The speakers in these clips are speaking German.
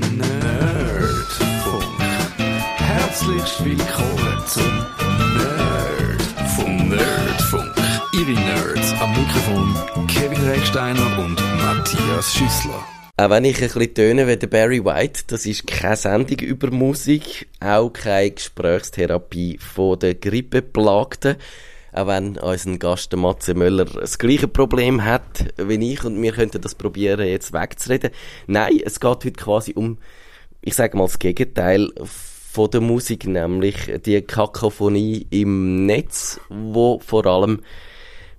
Nerdfunk. Herzlich willkommen zum Nerdfunk. Nerdfunk. Ihre Nerds am Mikrofon Kevin Recksteiner und Matthias Schüssler. Auch wenn ich ein bisschen töne wie der Barry White, das ist keine Sendung über Musik, auch keine Gesprächstherapie von den Grippeplagten. Auch wenn unser Gast Matze Möller das gleiche Problem hat wie ich und wir könnten das probieren jetzt wegzureden. Nein, es geht heute quasi um, ich sage mal das Gegenteil von der Musik, nämlich die Kakophonie im Netz, wo vor allem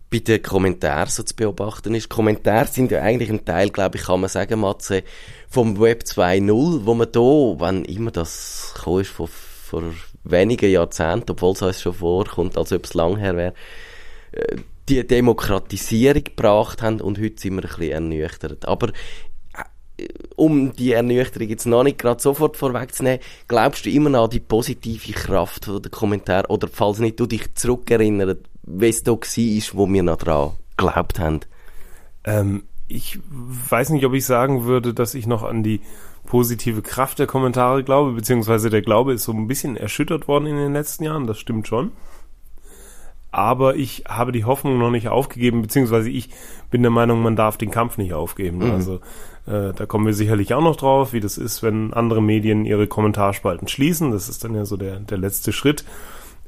bei den Kommentaren so zu beobachten ist. Kommentare sind ja eigentlich ein Teil, glaube ich, kann man sagen, Matze, vom Web 2.0, wo man da, wenn immer das gekommen ist, vor, vor wenigen Jahrzehnten, obwohl es uns schon vorkommt, als ob es lang her wäre, äh, die Demokratisierung gebracht haben und heute sind wir ein bisschen ernüchtert. Aber äh, um die Ernüchterung jetzt noch nicht gerade sofort vorwegzunehmen, glaubst du immer noch an die positive Kraft der Kommentare oder falls nicht du dich zurückerinnerst, wie es da war, wo wir noch dran geglaubt haben? Ähm, ich weiß nicht, ob ich sagen würde, dass ich noch an die positive Kraft der Kommentare glaube, beziehungsweise der Glaube ist so ein bisschen erschüttert worden in den letzten Jahren, das stimmt schon. Aber ich habe die Hoffnung noch nicht aufgegeben, beziehungsweise ich bin der Meinung, man darf den Kampf nicht aufgeben. Mhm. Also äh, da kommen wir sicherlich auch noch drauf, wie das ist, wenn andere Medien ihre Kommentarspalten schließen. Das ist dann ja so der, der letzte Schritt.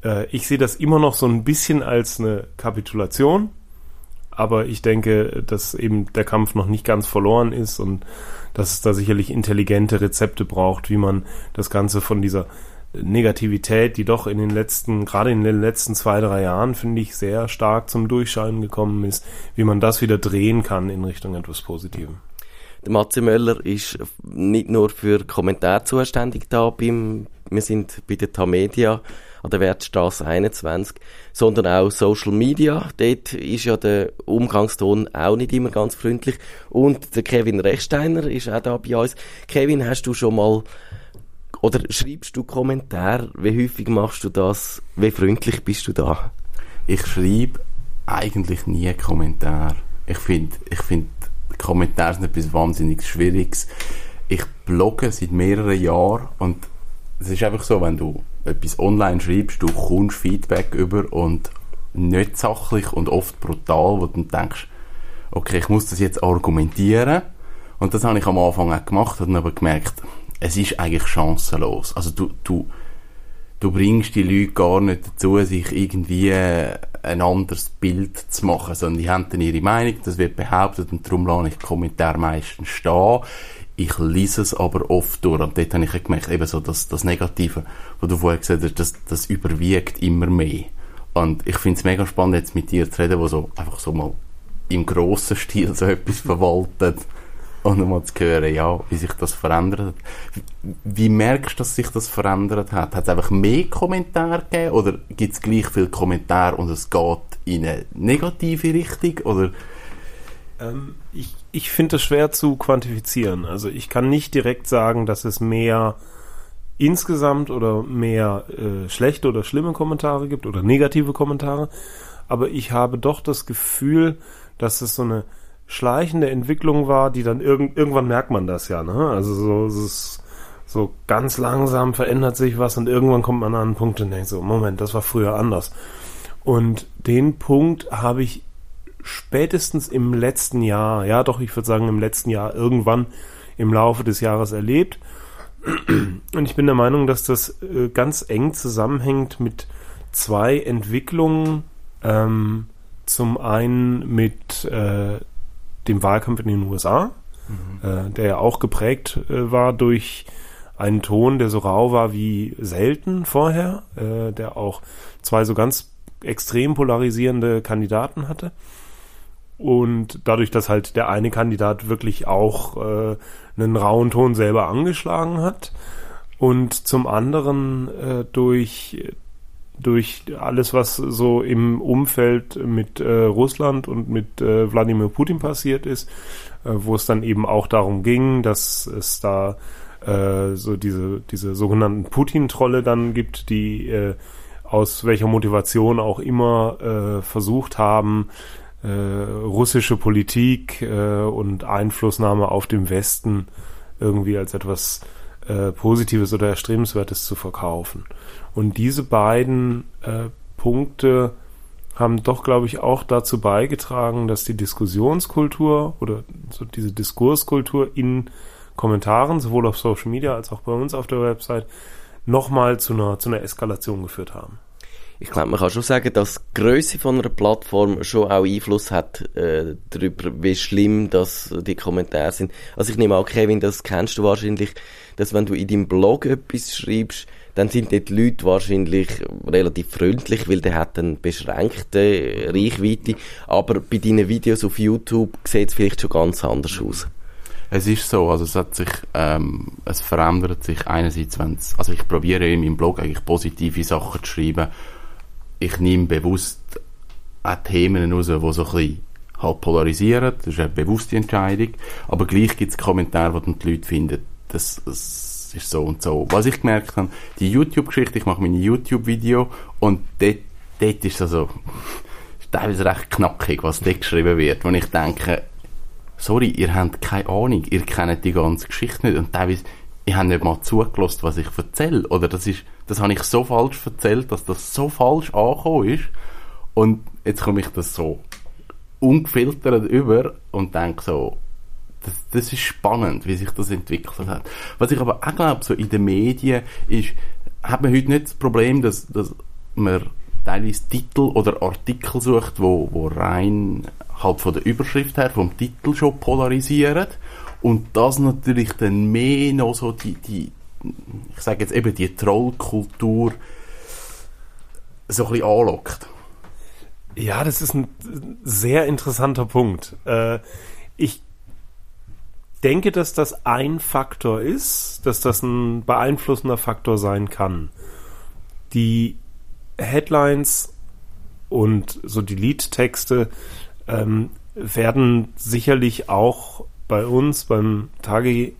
Äh, ich sehe das immer noch so ein bisschen als eine Kapitulation, aber ich denke, dass eben der Kampf noch nicht ganz verloren ist und dass es da sicherlich intelligente Rezepte braucht, wie man das Ganze von dieser Negativität, die doch in den letzten, gerade in den letzten zwei, drei Jahren, finde ich, sehr stark zum Durchscheinen gekommen ist, wie man das wieder drehen kann in Richtung etwas Positivem. Der Matze Möller ist nicht nur für Kommentar zuständig da beim, wir sind bei der Tamedia an der Wertstraße 21, sondern auch Social Media. Dort ist ja der Umgangston auch nicht immer ganz freundlich. Und der Kevin Rechsteiner ist auch da bei uns. Kevin, hast du schon mal oder schreibst du Kommentare? Wie häufig machst du das? Wie freundlich bist du da? Ich schreibe eigentlich nie Kommentare. Ich finde, ich finde, Kommentare sind etwas wahnsinnig Schwieriges. Ich blogge seit mehreren Jahren und es ist einfach so, wenn du etwas online schreibst, du kommst Feedback über und nicht sachlich und oft brutal, wo du denkst, okay, ich muss das jetzt argumentieren. Und das habe ich am Anfang auch gemacht und aber gemerkt, es ist eigentlich chancenlos. Also du, du, du bringst die Leute gar nicht dazu, sich irgendwie ein anderes Bild zu machen, sondern die haben dann ihre Meinung, das wird behauptet und darum lasse ich die Kommentare meistens stehen. Ich lese es aber oft durch und dort habe ich gemerkt, eben so das, das Negative, was du vorher gesagt hast, das, das überwiegt immer mehr. Und ich finde es mega spannend, jetzt mit dir zu reden, wo so einfach so mal im grossen Stil so etwas verwaltet und mal zu hören, ja, wie sich das verändert hat. Wie merkst du, dass sich das verändert hat? Hat es einfach mehr Kommentare gegeben oder gibt es gleich viele Kommentare und es geht in eine negative Richtung? Oder? Ähm, ich ich finde es schwer zu quantifizieren. Also ich kann nicht direkt sagen, dass es mehr insgesamt oder mehr äh, schlechte oder schlimme Kommentare gibt oder negative Kommentare. Aber ich habe doch das Gefühl, dass es so eine schleichende Entwicklung war, die dann irg irgendwann merkt man das ja, ne? Also so, es ist so ganz langsam verändert sich was und irgendwann kommt man an einen Punkt und denkt so, Moment, das war früher anders. Und den Punkt habe ich spätestens im letzten Jahr, ja doch, ich würde sagen im letzten Jahr irgendwann im Laufe des Jahres erlebt. Und ich bin der Meinung, dass das äh, ganz eng zusammenhängt mit zwei Entwicklungen. Ähm, zum einen mit äh, dem Wahlkampf in den USA, mhm. äh, der ja auch geprägt äh, war durch einen Ton, der so rau war wie selten vorher, äh, der auch zwei so ganz extrem polarisierende Kandidaten hatte. Und dadurch, dass halt der eine Kandidat wirklich auch äh, einen rauen Ton selber angeschlagen hat und zum anderen äh, durch durch alles, was so im Umfeld mit äh, Russland und mit äh, Wladimir Putin passiert ist, äh, wo es dann eben auch darum ging, dass es da äh, so diese, diese sogenannten Putin-Trolle dann gibt, die äh, aus welcher Motivation auch immer äh, versucht haben, russische Politik und Einflussnahme auf dem Westen irgendwie als etwas äh, Positives oder Erstrebenswertes zu verkaufen. Und diese beiden äh, Punkte haben doch, glaube ich, auch dazu beigetragen, dass die Diskussionskultur oder so diese Diskurskultur in Kommentaren, sowohl auf Social Media als auch bei uns auf der Website, nochmal zu einer, zu einer Eskalation geführt haben. Ich glaube, man kann schon sagen, dass die Größe von einer Plattform schon auch Einfluss hat äh, darüber, wie schlimm das die Kommentare sind. Also ich nehme an, Kevin, das kennst du wahrscheinlich, dass wenn du in deinem Blog etwas schreibst, dann sind die Leute wahrscheinlich relativ freundlich, weil der hat eine beschränkte Reichweite. Aber bei deinen Videos auf YouTube sieht es vielleicht schon ganz anders aus. Es ist so, also es hat sich, ähm, es verändert sich einerseits, wenn also ich probiere in meinem Blog eigentlich positive Sachen zu schreiben. Ich nehme bewusst auch Themen raus, die so ein bisschen halt polarisieren. Das ist eine bewusste Entscheidung. Aber gleich gibt es Kommentare, dann die Leute finden, das, das ist so und so. Was ich gemerkt habe, die YouTube-Geschichte, ich mache meine YouTube-Video und dort, dort ist es also, teilweise recht knackig, was dort geschrieben wird. Wenn ich denke, sorry, ihr habt keine Ahnung, ihr kennt die ganze Geschichte nicht und teilweise, ihr habt nicht mal zugelassen, was ich erzähle. Oder das ist, das habe ich so falsch erzählt, dass das so falsch angekommen ist. Und jetzt komme ich das so ungefiltert über und denke so, das, das ist spannend, wie sich das entwickelt hat. Was ich aber auch glaube, so in den Medien ist, hat man heute nicht das Problem, dass, dass man teilweise Titel oder Artikel sucht, wo, wo rein halt von der Überschrift her, vom Titel schon polarisieren und das natürlich dann mehr noch so die, die ich sage jetzt eben die Trollkultur so ein bisschen anlockt. Ja, das ist ein sehr interessanter Punkt. Äh, ich denke, dass das ein Faktor ist, dass das ein beeinflussender Faktor sein kann. Die Headlines und so die Liedtexte ähm, werden sicherlich auch bei uns beim Tage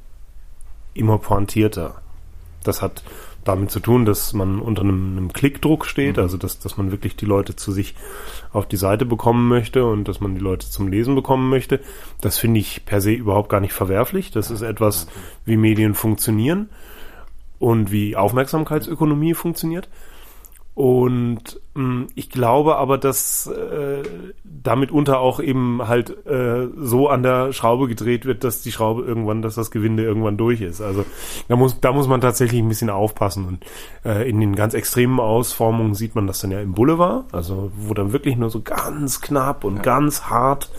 immer pointierter. Das hat damit zu tun, dass man unter einem, einem Klickdruck steht, mhm. also dass, dass man wirklich die Leute zu sich auf die Seite bekommen möchte und dass man die Leute zum Lesen bekommen möchte. Das finde ich per se überhaupt gar nicht verwerflich. Das ist etwas, wie Medien funktionieren und wie Aufmerksamkeitsökonomie funktioniert. Und mh, mm, ich glaube aber, dass äh, damit unter auch eben halt äh, so an der Schraube gedreht wird, dass die Schraube irgendwann, dass das Gewinde irgendwann durch ist. Also da muss, da muss man tatsächlich ein bisschen aufpassen. Und äh, in den ganz extremen Ausformungen sieht man das dann ja im Boulevard, also wo dann wirklich nur so ganz knapp und ja. ganz hart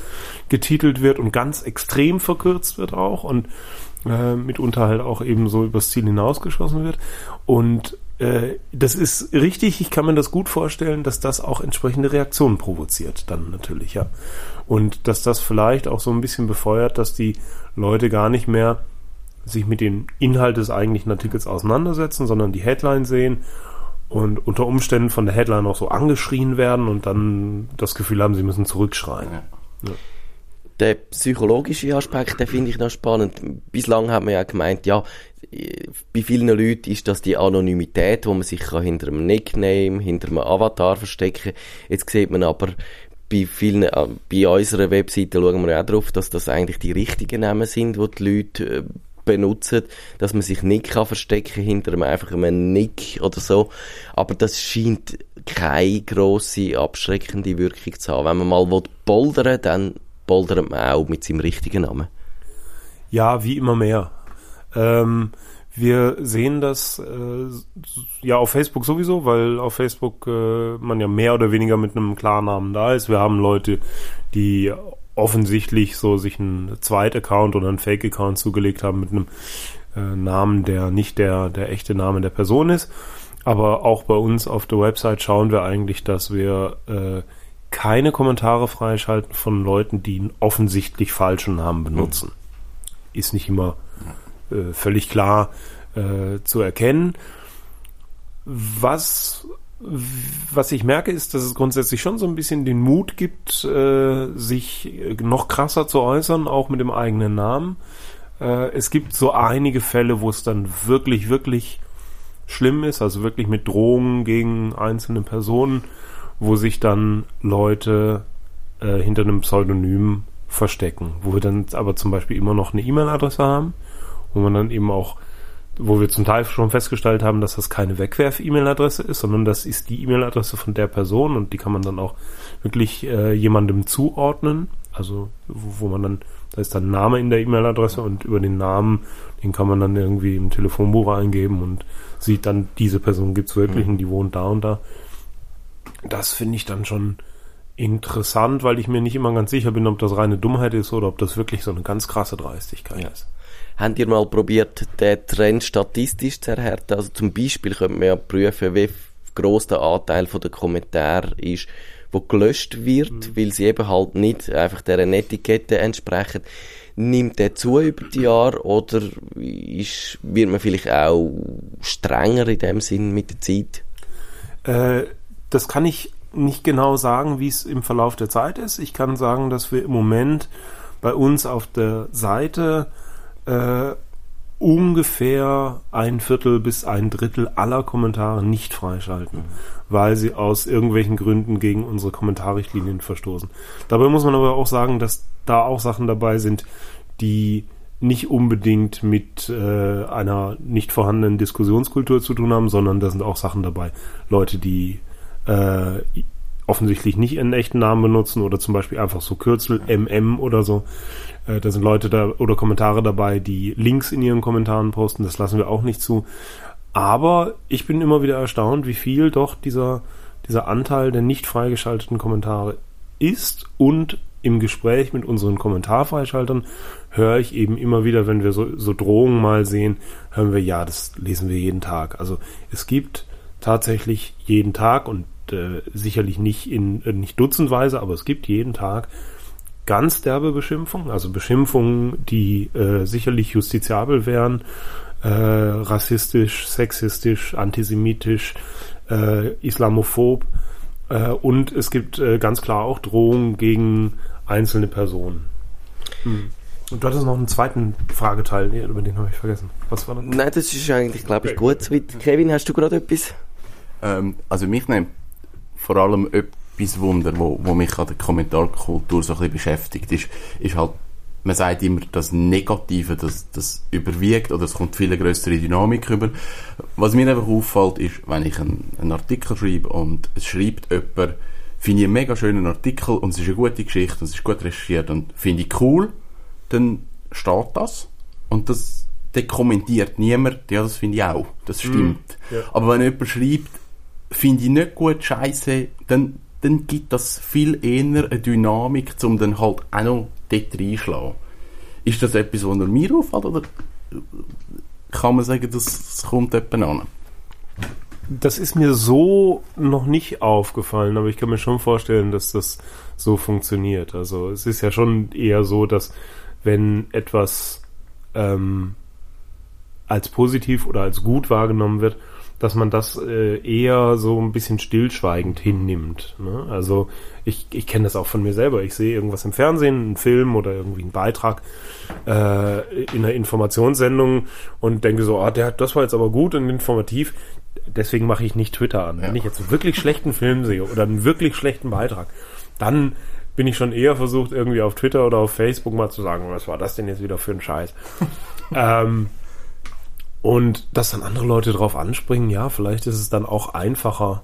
getitelt wird und ganz extrem verkürzt wird auch und äh, mitunter halt auch eben so übers Ziel hinausgeschossen wird. Und äh, das ist richtig, ich kann mir das gut vorstellen, dass das auch entsprechende Reaktionen provoziert, dann natürlich, ja. Und dass das vielleicht auch so ein bisschen befeuert, dass die Leute gar nicht mehr sich mit dem Inhalt des eigentlichen Artikels auseinandersetzen, sondern die Headline sehen und unter Umständen von der Headline auch so angeschrien werden und dann das Gefühl haben, sie müssen zurückschreien. Ja. Ja. Der psychologische Aspekt, den finde ich noch spannend. Bislang hat man ja gemeint, ja, bei vielen Leuten ist das die Anonymität, wo man sich kann hinter einem Nickname, hinter einem Avatar verstecken Jetzt sieht man aber bei vielen, äh, bei unserer Webseite schauen wir auch darauf, dass das eigentlich die richtigen Namen sind, die die Leute äh, benutzen, dass man sich nicht kann verstecken hinter einem einfach einem Nick oder so. Aber das scheint keine grosse abschreckende Wirkung zu haben. Wenn man mal poldern dann poldert man auch mit seinem richtigen Namen. Ja, wie immer mehr. Ähm, wir sehen das äh, ja auf Facebook sowieso, weil auf Facebook äh, man ja mehr oder weniger mit einem Klarnamen da ist. Wir haben Leute, die offensichtlich so sich einen Zweit-Account oder einen Fake-Account zugelegt haben mit einem äh, Namen, der nicht der, der echte Name der Person ist. Aber auch bei uns auf der Website schauen wir eigentlich, dass wir äh, keine Kommentare freischalten von Leuten, die einen offensichtlich falschen Namen benutzen. Mhm. Ist nicht immer äh, völlig klar äh, zu erkennen. Was, was ich merke, ist, dass es grundsätzlich schon so ein bisschen den Mut gibt, äh, sich noch krasser zu äußern, auch mit dem eigenen Namen. Äh, es gibt so einige Fälle, wo es dann wirklich, wirklich schlimm ist, also wirklich mit Drohungen gegen einzelne Personen, wo sich dann Leute äh, hinter einem Pseudonym verstecken, wo wir dann aber zum Beispiel immer noch eine E-Mail-Adresse haben wo man dann eben auch, wo wir zum Teil schon festgestellt haben, dass das keine Wegwerf-E-Mail-Adresse ist, sondern das ist die E-Mail-Adresse von der Person und die kann man dann auch wirklich äh, jemandem zuordnen. Also wo, wo man dann, da ist dann Name in der E-Mail-Adresse und über den Namen, den kann man dann irgendwie im Telefonbuch eingeben und sieht dann, diese Person gibt's wirklich Mhm. und die wohnt da und da. Das finde ich dann schon interessant, weil ich mir nicht immer ganz sicher bin, ob das reine Dummheit ist oder ob das wirklich so eine ganz krasse Dreistigkeit Ja. ist. Habt ihr mal probiert, den Trend statistisch zu erhärten? Also zum Beispiel könnte man ja prüfen, wie groß der Anteil von den Kommentaren ist, wo gelöscht wird, weil sie eben halt nicht einfach deren Etikette entsprechen. Nimmt der zu über die Jahre oder ist, wird man vielleicht auch strenger in dem Sinn mit der Zeit? Äh, das kann ich nicht genau sagen, wie es im Verlauf der Zeit ist. Ich kann sagen, dass wir im Moment bei uns auf der Seite äh, ungefähr ein Viertel bis ein Drittel aller Kommentare nicht freischalten, weil sie aus irgendwelchen Gründen gegen unsere Kommentarrichtlinien verstoßen. Dabei muss man aber auch sagen, dass da auch Sachen dabei sind, die nicht unbedingt mit äh, einer nicht vorhandenen Diskussionskultur zu tun haben, sondern da sind auch Sachen dabei. Leute, die äh, offensichtlich nicht ihren echten Namen benutzen oder zum Beispiel einfach so Kürzel MM oder so. Äh, da sind Leute da oder Kommentare dabei, die Links in ihren Kommentaren posten. Das lassen wir auch nicht zu. Aber ich bin immer wieder erstaunt, wie viel doch dieser, dieser Anteil der nicht freigeschalteten Kommentare ist und im Gespräch mit unseren Kommentarfreischaltern höre ich eben immer wieder, wenn wir so, so Drohungen mal sehen, hören wir, ja, das lesen wir jeden Tag. Also es gibt tatsächlich jeden Tag und äh, sicherlich nicht in äh, nicht dutzendweise, aber es gibt jeden Tag ganz derbe Beschimpfungen, also Beschimpfungen, die äh, sicherlich justiziabel wären, äh, rassistisch, sexistisch, antisemitisch, äh, islamophob äh, und es gibt äh, ganz klar auch Drohungen gegen einzelne Personen. Und du hattest noch einen zweiten Frageteil, nee, über den habe ich vergessen. Was war das? Nein, das ist eigentlich, glaube ich, gut. Kevin, hast du gerade etwas? Ähm, also mich nimmt vor allem etwas Wunder, wo, wo mich an der Kommentarkultur so ein bisschen beschäftigt, ist, ist halt, man sagt immer, das Negative, das, das überwiegt oder es kommt viel größere Dynamik über. Was mir einfach auffällt, ist, wenn ich einen, einen Artikel schreibe und es schreibt jemand, finde ich einen mega schönen Artikel und es ist eine gute Geschichte und es ist gut recherchiert und finde ich cool, dann steht das und das dann kommentiert niemand, ja, das finde ich auch, das stimmt. ja. Aber wenn jemand schreibt, finde ich nicht gut, scheiße, dann, dann gibt das viel eher eine Dynamik, um dann halt auch noch dort reinschlagen. Ist das etwas, was mir auffällt, oder kann man sagen, dass es kommt jemand an? Das ist mir so noch nicht aufgefallen, aber ich kann mir schon vorstellen, dass das so funktioniert. Also es ist ja schon eher so, dass wenn etwas ähm, als positiv oder als gut wahrgenommen wird, dass man das äh, eher so ein bisschen stillschweigend hinnimmt. Ne? Also ich, ich kenne das auch von mir selber. Ich sehe irgendwas im Fernsehen, einen Film oder irgendwie einen Beitrag äh, in einer Informationssendung und denke so, ah, der, das war jetzt aber gut und informativ. Deswegen mache ich nicht Twitter an. Wenn ich jetzt einen wirklich schlechten Film sehe oder einen wirklich schlechten Beitrag, dann bin ich schon eher versucht, irgendwie auf Twitter oder auf Facebook mal zu sagen, was war das denn jetzt wieder für ein Scheiß? ähm, und dass dann andere Leute drauf anspringen, ja, vielleicht ist es dann auch einfacher,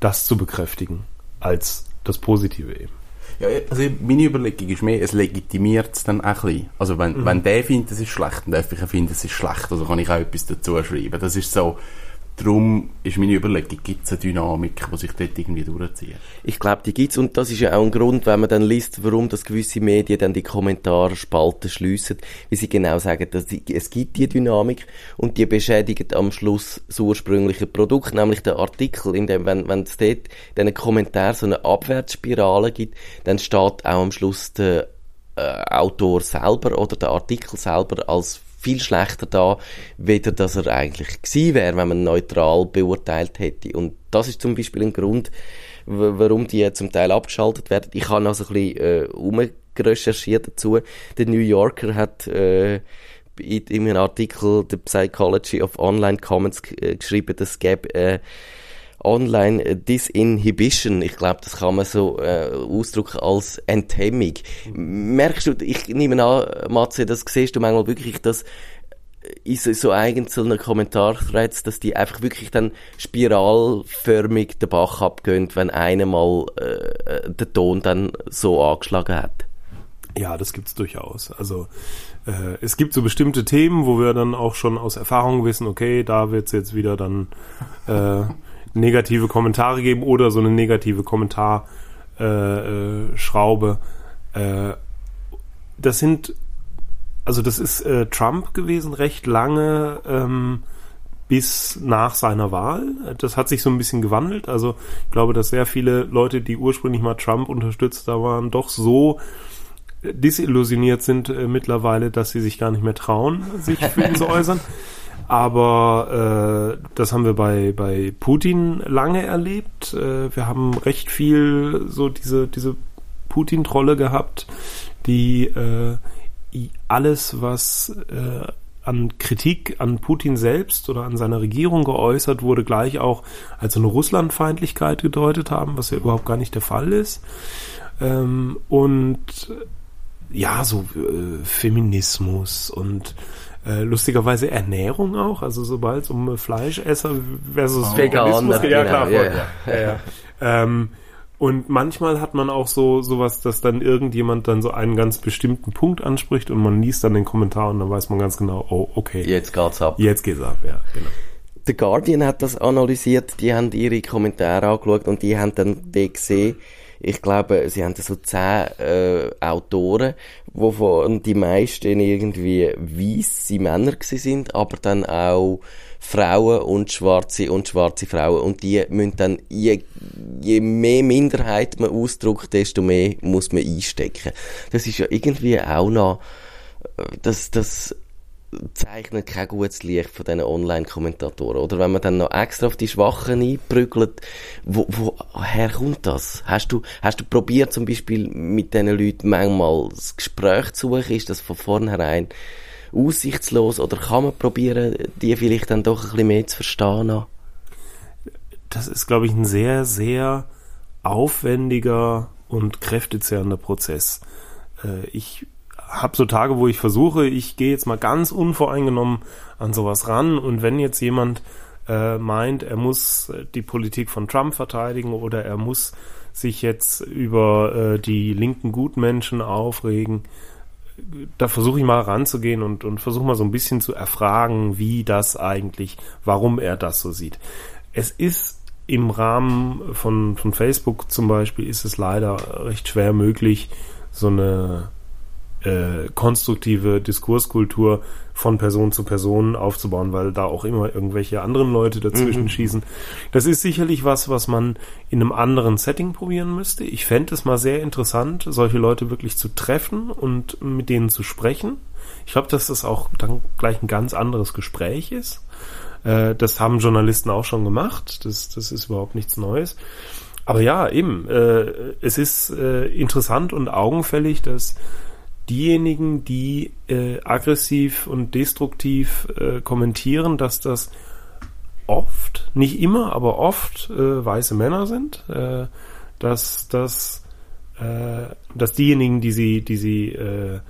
das zu bekräftigen, als das Positive eben. Ja, also meine Überlegung ist mehr, es legitimiert es dann auch ein bisschen. Also wenn, wenn der findet, es ist schlecht, dann darf ich auch finden, es ist schlecht. Also kann ich auch etwas dazu schreiben. Das ist so, darum ist meine Überlegung, gibt es eine Dynamik, die sich dort irgendwie durchzieht. Ich glaube, die gibt's und das ist ja auch ein Grund, wenn man dann liest, warum das gewisse Medien dann die Kommentarspalten schliessen, wie sie genau sagen, dass die, es gibt die Dynamik und die beschädigt am Schluss das ursprüngliche Produkt, nämlich der Artikel, in dem, wenn, wenn es dort in den Kommentar so eine Abwärtsspirale gibt, dann steht auch am Schluss der äh, Autor selber oder der Artikel selber als viel schlechter da, weder dass er eigentlich gewesen wäre, wenn man neutral beurteilt hätte. Und das ist zum Beispiel ein Grund, warum die zum Teil abgeschaltet werden. Ich habe also ein bisschen äh, dazu. Der New Yorker hat äh, in, in einem Artikel The Psychology of Online Comments äh, geschrieben, dass es gäbe äh, Online äh, Disinhibition, ich glaube, das kann man so äh, ausdrücken als Enthemmung. Merkst du, ich nehme an, Matze, das siehst du manchmal wirklich, dass in so, einzelnen Kommentarthreads, dass die einfach wirklich dann spiralförmig den Bach abgehen, wenn einer mal äh, den Ton dann so angeschlagen hat. Ja, das gibt's durchaus. Also äh, es gibt so bestimmte Themen, wo wir dann auch schon aus Erfahrung wissen, okay, da wird's jetzt wieder dann äh, negative Kommentare geben oder so eine negative Kommentarschraube. Äh, äh, das sind, also das ist äh, Trump gewesen, recht lange ähm, bis nach seiner Wahl. Das hat sich so ein bisschen gewandelt. Also ich glaube, dass sehr viele Leute, die ursprünglich mal Trump unterstützt da waren, doch so disillusioniert sind äh, mittlerweile, dass sie sich gar nicht mehr trauen, sich für ihn zu äußern. Aber äh, das haben wir bei, bei Putin lange erlebt. Äh, wir haben recht viel so diese, diese Putin-Trolle gehabt, die äh, alles, was äh, an Kritik an Putin selbst oder an seiner Regierung geäußert wurde, gleich auch als eine Russlandfeindlichkeit gedeutet haben, was ja überhaupt gar nicht der Fall ist. Ähm, und ja, so äh, Feminismus und äh, lustigerweise Ernährung auch, also sobald es um Fleischesser versus oh. Veganer, geht, ja klar, ja. Ja, ja. Ähm, und manchmal hat man auch so sowas, dass dann irgendjemand dann so einen ganz bestimmten Punkt anspricht und man liest dann den Kommentar und dann weiß man ganz genau, oh, okay. Jetzt geht's ab. Jetzt geht's ab, ja, genau. The Guardian hat das analysiert, die haben ihre Kommentare angeschaut und die haben dann die gesehen, ich glaube, sie haben so zehn äh, Autoren, wovon die meisten irgendwie weiße Männer sind, aber dann auch Frauen und schwarze und schwarze Frauen. Und die müssen dann, je, je mehr Minderheit man ausdrückt, desto mehr muss man einstecken. Das ist ja irgendwie auch noch, äh, das, das zeichnet kein gutes Licht von diesen Online-Kommentatoren. Oder wenn man dann noch extra auf die Schwachen einprügelt, wo, woher kommt das? Hast du, hast du probiert zum Beispiel mit diesen Leuten manchmal das Gespräch zu suchen? Ist das von vornherein aussichtslos? Oder kann man probieren, die vielleicht dann doch ein bisschen mehr zu verstehen? Das ist, glaube ich, ein sehr, sehr aufwendiger und kräftezehrender Prozess. Äh, ich habe so Tage, wo ich versuche, ich gehe jetzt mal ganz unvoreingenommen an sowas ran und wenn jetzt jemand äh, meint, er muss die Politik von Trump verteidigen oder er muss sich jetzt über äh, die linken Gutmenschen aufregen, da versuche ich mal ranzugehen und, und versuche mal so ein bisschen zu erfragen, wie das eigentlich, warum er das so sieht. Es ist im Rahmen von, von Facebook zum Beispiel ist es leider recht schwer möglich, so eine äh, konstruktive Diskurskultur von Person zu Person aufzubauen, weil da auch immer irgendwelche anderen Leute dazwischen mhm. schießen. Das ist sicherlich was, was man in einem anderen Setting probieren müsste. Ich fände es mal sehr interessant, solche Leute wirklich zu treffen und mit denen zu sprechen. Ich glaube, dass das auch dann gleich ein ganz anderes Gespräch ist. Äh, das haben Journalisten auch schon gemacht. Das, das ist überhaupt nichts Neues. Aber ja, eben, äh, es ist äh, interessant und augenfällig, dass diejenigen, die äh, aggressiv und destruktiv äh, kommentieren, dass das oft, nicht immer, aber oft äh, weiße Männer sind, äh, dass, dass, äh, dass diejenigen, die sie, die sie äh,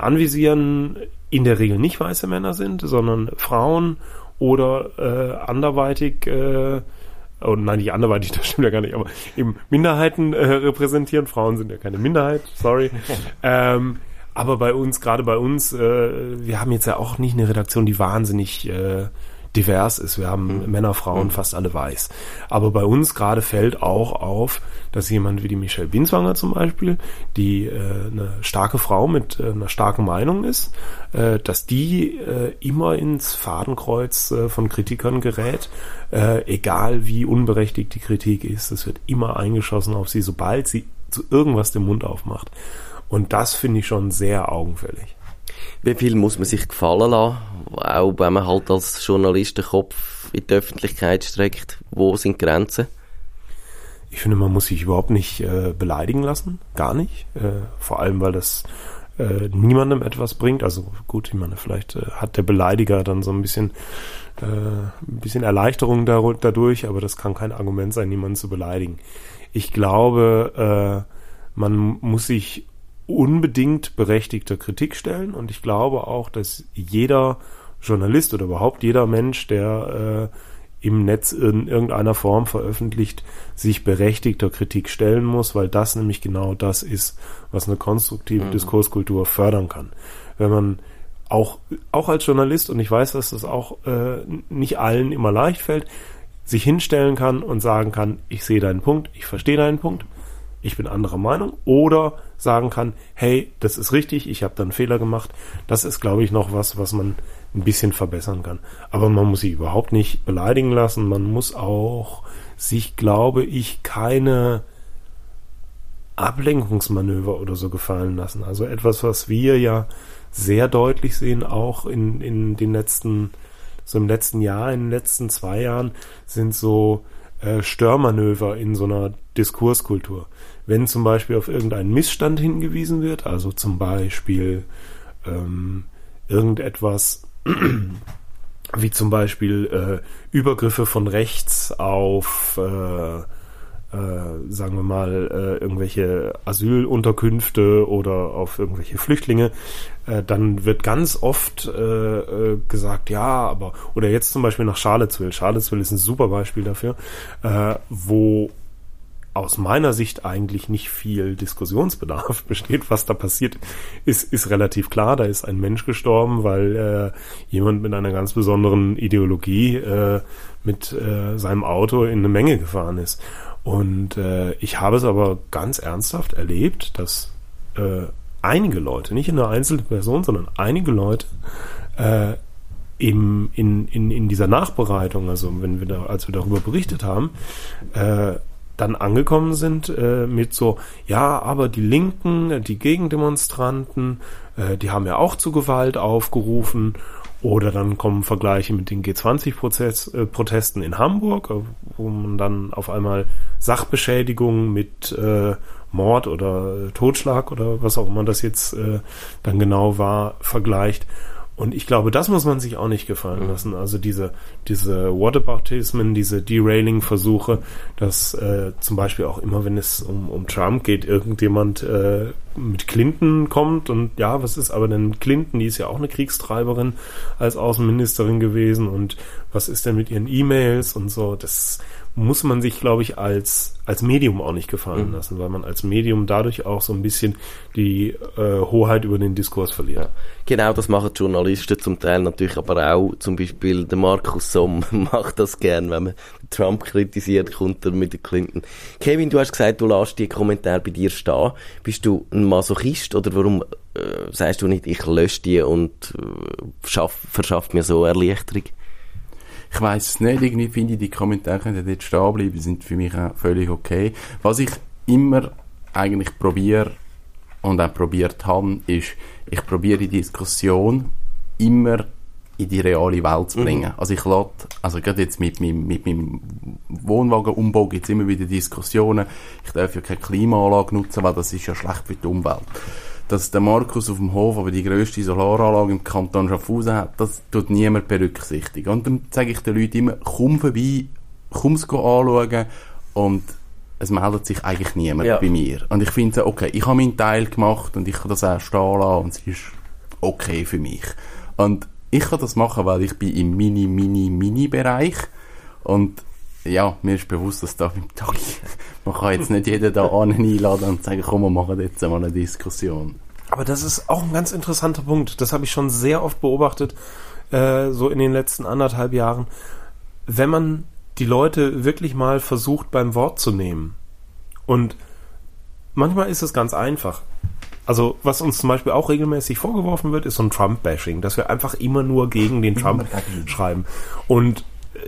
anvisieren, in der Regel nicht weiße Männer sind, sondern Frauen oder anderweitig oh nein, nicht anderweitig, das stimmt ja gar nicht, aber eben Minderheiten äh, repräsentieren. Frauen sind ja keine Minderheit, sorry. ähm, aber bei uns, gerade bei uns, äh, wir haben jetzt ja auch nicht eine Redaktion, die wahnsinnig äh, divers ist. Wir haben mhm. Männer, Frauen, mhm. fast alle weiß. Aber bei uns gerade fällt auch auf, dass jemand wie die Michelle Binswanger zum Beispiel, die äh, eine starke Frau mit äh, einer starken Meinung ist, äh, dass die äh, immer ins Fadenkreuz äh, von Kritikern gerät, äh, egal wie unberechtigt die Kritik ist. Es wird immer eingeschossen auf sie, sobald sie zu irgendwas den Mund aufmacht. Und das finde ich schon sehr augenfällig. Wie viel muss man sich gefallen lassen, auch wenn man halt als Journalist den Kopf in die Öffentlichkeit streckt? Wo sind Grenzen? Ich finde, man muss sich überhaupt nicht äh, beleidigen lassen, gar nicht. Äh, vor allem, weil das äh, niemandem etwas bringt. Also gut, ich meine, vielleicht äh, hat der Beleidiger dann so ein bisschen, äh, ein bisschen Erleichterung dadurch, aber das kann kein Argument sein, niemanden zu beleidigen. Ich glaube, äh, man muss sich unbedingt berechtigter Kritik stellen und ich glaube auch, dass jeder Journalist oder überhaupt jeder Mensch, der äh, im Netz in irgendeiner Form veröffentlicht, sich berechtigter Kritik stellen muss, weil das nämlich genau das ist, was eine konstruktive mhm. Diskurskultur fördern kann. Wenn man auch, auch als Journalist, und ich weiß, dass das auch äh, nicht allen immer leicht fällt, sich hinstellen kann und sagen kann, ich sehe deinen Punkt, ich verstehe deinen Punkt, ich bin anderer Meinung, oder sagen kann, hey, das ist richtig, ich habe da einen Fehler gemacht. Das ist, glaube ich, noch was, was man ein bisschen verbessern kann. Aber man muss sich überhaupt nicht beleidigen lassen. Man muss auch sich, glaube ich, keine Ablenkungsmanöver oder so gefallen lassen. Also etwas, was wir ja sehr deutlich sehen, auch in, in den letzten, so im letzten Jahr, in den letzten zwei Jahren, sind so äh, Störmanöver in so einer Diskurskultur. Wenn zum Beispiel auf irgendeinen Missstand hingewiesen wird, also zum Beispiel ähm, irgendetwas wie zum Beispiel äh, Übergriffe von rechts auf äh, äh, sagen wir mal, äh, irgendwelche Asylunterkünfte oder auf irgendwelche Flüchtlinge, äh, dann wird ganz oft äh, gesagt, ja, aber, oder jetzt zum Beispiel nach Charlottesville. Charlottesville ist ein super Beispiel dafür, wo aus meiner Sicht eigentlich nicht viel Diskussionsbedarf besteht. Was da passiert, ist, ist relativ klar. Da ist ein Mensch gestorben, weil äh, jemand mit einer ganz besonderen Ideologie äh, mit äh, seinem Auto in eine Menge gefahren ist. Und äh, ich habe es aber ganz ernsthaft erlebt, dass äh, einige Leute, nicht eine einzelne Person, sondern einige Leute äh, im, in, in, in dieser Nachbereitung, also wenn wir da, als wir darüber berichtet haben, äh, dann angekommen sind äh, mit so, ja, aber die Linken, die Gegendemonstranten, äh, die haben ja auch zu Gewalt aufgerufen oder dann kommen Vergleiche mit den G20-Protesten äh, in Hamburg, äh, wo man dann auf einmal Sachbeschädigung mit äh, Mord oder Totschlag oder was auch immer das jetzt äh, dann genau war, vergleicht. Und ich glaube, das muss man sich auch nicht gefallen lassen. Also diese, diese Whataboutismen, diese Derailing-Versuche, dass äh, zum Beispiel auch immer, wenn es um, um Trump geht, irgendjemand äh, mit Clinton kommt und ja, was ist aber denn Clinton? Die ist ja auch eine Kriegstreiberin als Außenministerin gewesen und was ist denn mit ihren E-Mails und so? Das muss man sich, glaube ich, als, als Medium auch nicht gefallen mhm. lassen, weil man als Medium dadurch auch so ein bisschen die äh, Hoheit über den Diskurs verliert. Ja. Genau, das machen Journalisten zum Teil natürlich, aber auch zum Beispiel der Markus Somm macht das gern, wenn man Trump kritisiert, kommt er mit der Clinton. Kevin, du hast gesagt, du lässt die Kommentare bei dir stehen. Bist du ein Masochist oder warum äh, sagst du nicht, ich lösche die und äh, schaff, verschafft mir so Erleichterung? Ich weiß es nicht, irgendwie finde ich, die Kommentare können dort stehen bleiben, sind für mich auch völlig okay. Was ich immer eigentlich probiere und auch probiert habe, ist, ich probiere die Diskussion immer in die reale Welt zu bringen. Mhm. Also ich lade, also gerade jetzt mit meinem, mit meinem Wohnwagenumbau gibt es immer wieder Diskussionen, ich darf ja keine Klimaanlage nutzen, weil das ist ja schlecht für die Umwelt dass der Markus auf dem Hof aber die grösste Solaranlage im Kanton Schaffhausen hat, das tut niemand berücksichtigen. Und dann sage ich den Leuten immer, komm vorbei, komm es anschauen und es meldet sich eigentlich niemand ja. bei mir. Und ich finde, okay, ich habe meinen Teil gemacht und ich kann das auch stehen lassen und es ist okay für mich. Und ich kann das machen, weil ich bin im Mini, Mini, Mini-Bereich und ja, mir ist bewusst, dass da beim Tag, man kann jetzt nicht jeden da einladen und sagen, komm, wir machen jetzt mal eine Diskussion. Aber das ist auch ein ganz interessanter Punkt. Das habe ich schon sehr oft beobachtet, äh, so in den letzten anderthalb Jahren. Wenn man die Leute wirklich mal versucht, beim Wort zu nehmen. Und manchmal ist es ganz einfach. Also, was uns zum Beispiel auch regelmäßig vorgeworfen wird, ist so ein Trump-Bashing, dass wir einfach immer nur gegen den Trump schreiben. Und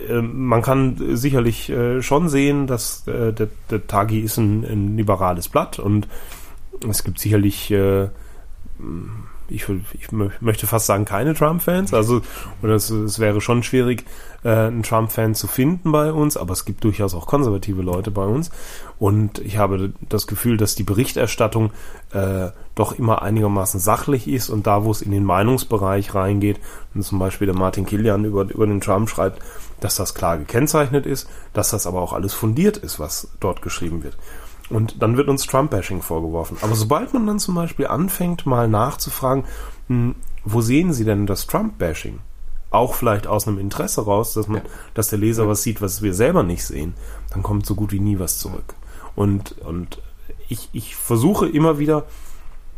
äh, man kann sicherlich äh, schon sehen, dass äh, der, der Tagi ist ein, ein liberales Blatt und es gibt sicherlich ich, ich möchte fast sagen, keine Trump-Fans. Also, oder es, es, wäre schon schwierig, äh, einen Trump-Fan zu finden bei uns, aber es gibt durchaus auch konservative Leute bei uns. Und ich habe das Gefühl, dass die Berichterstattung äh, doch immer einigermaßen sachlich ist und da, wo es in den Meinungsbereich reingeht, und zum Beispiel der Martin Kilian über, über den Trump schreibt, dass das klar gekennzeichnet ist, dass das aber auch alles fundiert ist, was dort geschrieben wird. Und dann wird uns Trump-Bashing vorgeworfen. Aber sobald man dann zum Beispiel anfängt, mal nachzufragen, hm, wo sehen Sie denn das Trump-Bashing? auch vielleicht aus einem Interesse raus, dass man, dass der Leser was sieht, was wir selber nicht sehen, dann kommt so gut wie nie was zurück. Und, und ich, ich versuche immer wieder,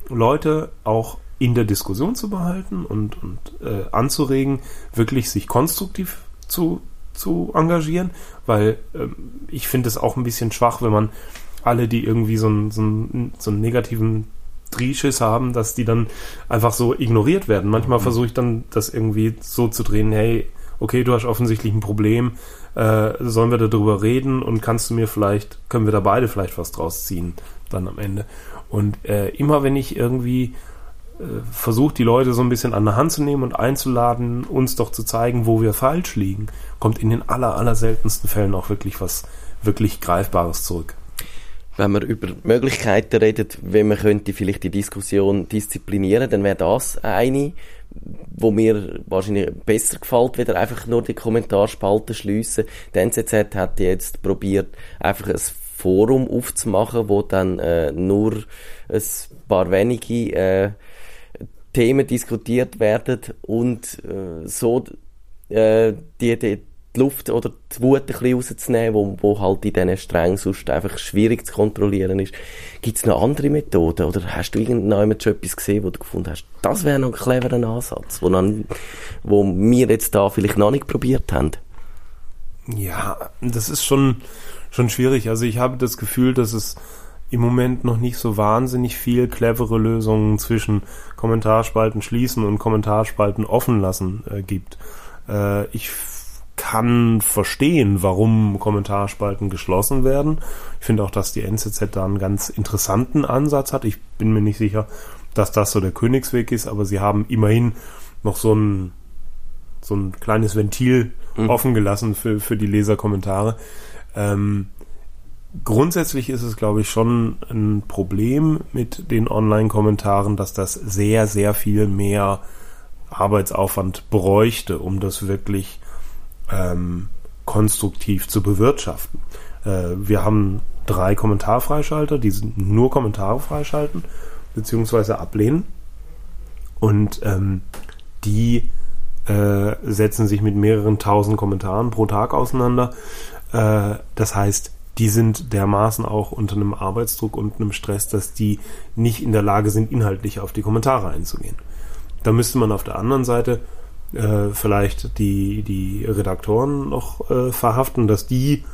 Leute auch in der Diskussion zu behalten und, und äh, anzuregen, wirklich sich konstruktiv zu, zu engagieren, weil ähm, ich finde es auch ein bisschen schwach, wenn man alle, die irgendwie so einen, so einen, so einen negativen Drehschiss haben, dass die dann einfach so ignoriert werden. Manchmal mhm. versuche ich dann das irgendwie so zu drehen, hey, okay, du hast offensichtlich ein Problem, äh, sollen wir darüber reden und kannst du mir vielleicht, können wir da beide vielleicht was draus ziehen dann am Ende. Und äh, immer wenn ich irgendwie äh, versuche, die Leute so ein bisschen an der Hand zu nehmen und einzuladen, uns doch zu zeigen, wo wir falsch liegen, kommt in den aller, aller seltensten Fällen auch wirklich was wirklich Greifbares zurück wenn man über Möglichkeiten redet, wie man könnte vielleicht die Diskussion disziplinieren, dann wäre das eine, wo mir wahrscheinlich besser gefällt, wieder einfach nur die Kommentarspalten schliessen. Die NZZ hat jetzt probiert, einfach ein Forum aufzumachen, wo dann äh, nur ein paar wenige äh, Themen diskutiert werden und äh, so äh, die, die die Luft oder die Wut ein bisschen rauszunehmen, wo, wo halt in diesen Strängen sonst einfach schwierig zu kontrollieren ist. Gibt es noch andere Methoden oder hast du irgendjemand schon etwas gesehen, wo du gefunden hast, das wäre noch ein cleverer Ansatz, wo, dann, wo wir jetzt da vielleicht noch nicht probiert haben? Ja, das ist schon, schon schwierig. Also ich habe das Gefühl, dass es im Moment noch nicht so wahnsinnig viel clevere Lösungen zwischen Kommentarspalten schließen und Kommentarspalten offen lassen äh, gibt. Äh, ich kann verstehen, warum Kommentarspalten geschlossen werden. Ich finde auch, dass die NZZ da einen ganz interessanten Ansatz hat. Ich bin mir nicht sicher, dass das so der Königsweg ist, aber sie haben immerhin noch so ein, so ein kleines Ventil mhm. offen gelassen für, für die Leserkommentare. Ähm, grundsätzlich ist es, glaube ich, schon ein Problem mit den Online-Kommentaren, dass das sehr, sehr viel mehr Arbeitsaufwand bräuchte, um das wirklich ähm, konstruktiv zu bewirtschaften. Äh, wir haben drei Kommentarfreischalter, die nur Kommentare freischalten beziehungsweise ablehnen und ähm, die äh, setzen sich mit mehreren tausend Kommentaren pro Tag auseinander. Äh, das heißt, die sind dermaßen auch unter einem Arbeitsdruck und einem Stress, dass die nicht in der Lage sind, inhaltlich auf die Kommentare einzugehen. Da müsste man auf der anderen Seite äh, vielleicht die, die Redaktoren noch äh, verhaften, dass die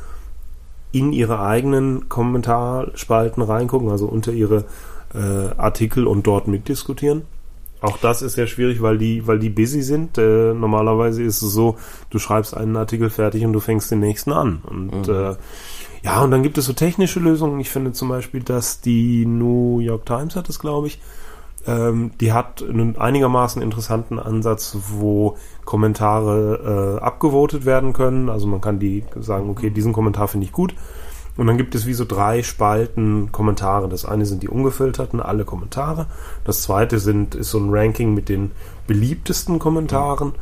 in ihre eigenen Kommentarspalten reingucken, also unter ihre äh, Artikel und dort mitdiskutieren. Auch das ist sehr schwierig, weil die, weil die busy sind. Äh, normalerweise ist es so, du schreibst einen Artikel fertig und du fängst den nächsten an. Und mhm. äh, ja, und dann gibt es so technische Lösungen. Ich finde zum Beispiel, dass die New York Times hat es, glaube ich, ähm, die hat einen einigermaßen interessanten Ansatz, wo Kommentare äh, abgevotet werden können. Also man kann die sagen, okay, diesen Kommentar finde ich gut. Und dann gibt es wie so drei Spalten Kommentare. Das eine sind die ungefilterten, alle Kommentare. Das zweite sind, ist so ein Ranking mit den beliebtesten Kommentaren.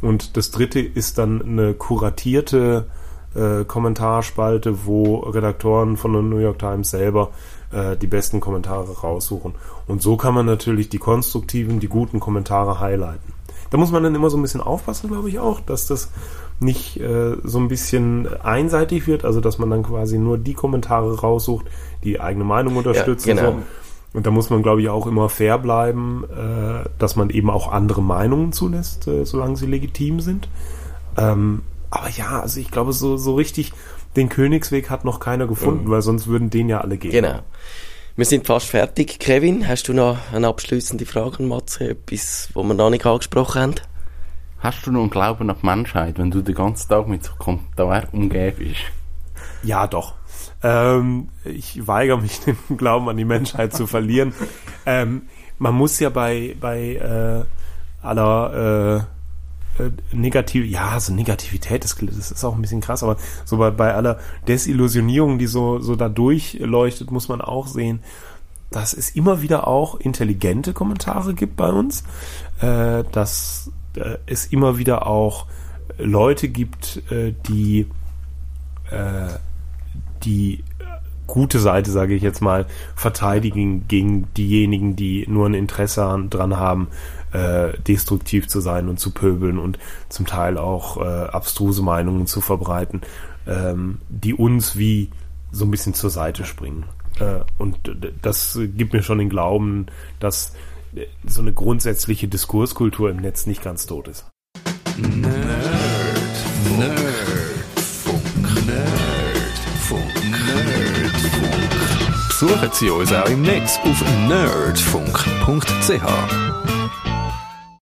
Und das dritte ist dann eine kuratierte äh, Kommentarspalte, wo Redaktoren von der New York Times selber äh, die besten Kommentare raussuchen. Und so kann man natürlich die konstruktiven, die guten Kommentare highlighten. Da muss man dann immer so ein bisschen aufpassen, glaube ich auch, dass das nicht äh, so ein bisschen einseitig wird, also dass man dann quasi nur die Kommentare raussucht, die eigene Meinung unterstützen. Ja, genau. so. Und da muss man, glaube ich, auch immer fair bleiben, äh, dass man eben auch andere Meinungen zulässt, äh, solange sie legitim sind. Ähm, aber ja, also ich glaube, so, so richtig den Königsweg hat noch keiner gefunden, mhm. weil sonst würden den ja alle gehen. Genau. Wir sind fast fertig. Kevin, hast du noch eine abschließende Frage an Matze? Etwas, was wir noch nicht angesprochen haben? Hast du noch einen Glauben an die Menschheit, wenn du den ganzen Tag mit so Kommentaren umgeben bist? Ja, doch. Ähm, ich weigere mich, den Glauben an die Menschheit zu verlieren. Ähm, man muss ja bei, bei äh, aller äh, äh, negativ, ja, so Negativität, das, das ist auch ein bisschen krass, aber so bei, bei aller Desillusionierung, die so, so da durchleuchtet, muss man auch sehen, dass es immer wieder auch intelligente Kommentare gibt bei uns, äh, dass äh, es immer wieder auch Leute gibt, äh, die, äh, die gute Seite, sage ich jetzt mal, verteidigen gegen diejenigen, die nur ein Interesse dran haben, äh, destruktiv zu sein und zu pöbeln und zum Teil auch äh, abstruse Meinungen zu verbreiten, ähm, die uns wie so ein bisschen zur Seite springen. Äh, und das gibt mir schon den Glauben, dass äh, so eine grundsätzliche Diskurskultur im Netz nicht ganz tot ist. Nerd, Nerdfunk, Nerdfunk, Nerdfunk. Besuchen Sie uns auch im Netz auf nerdfunk.ch.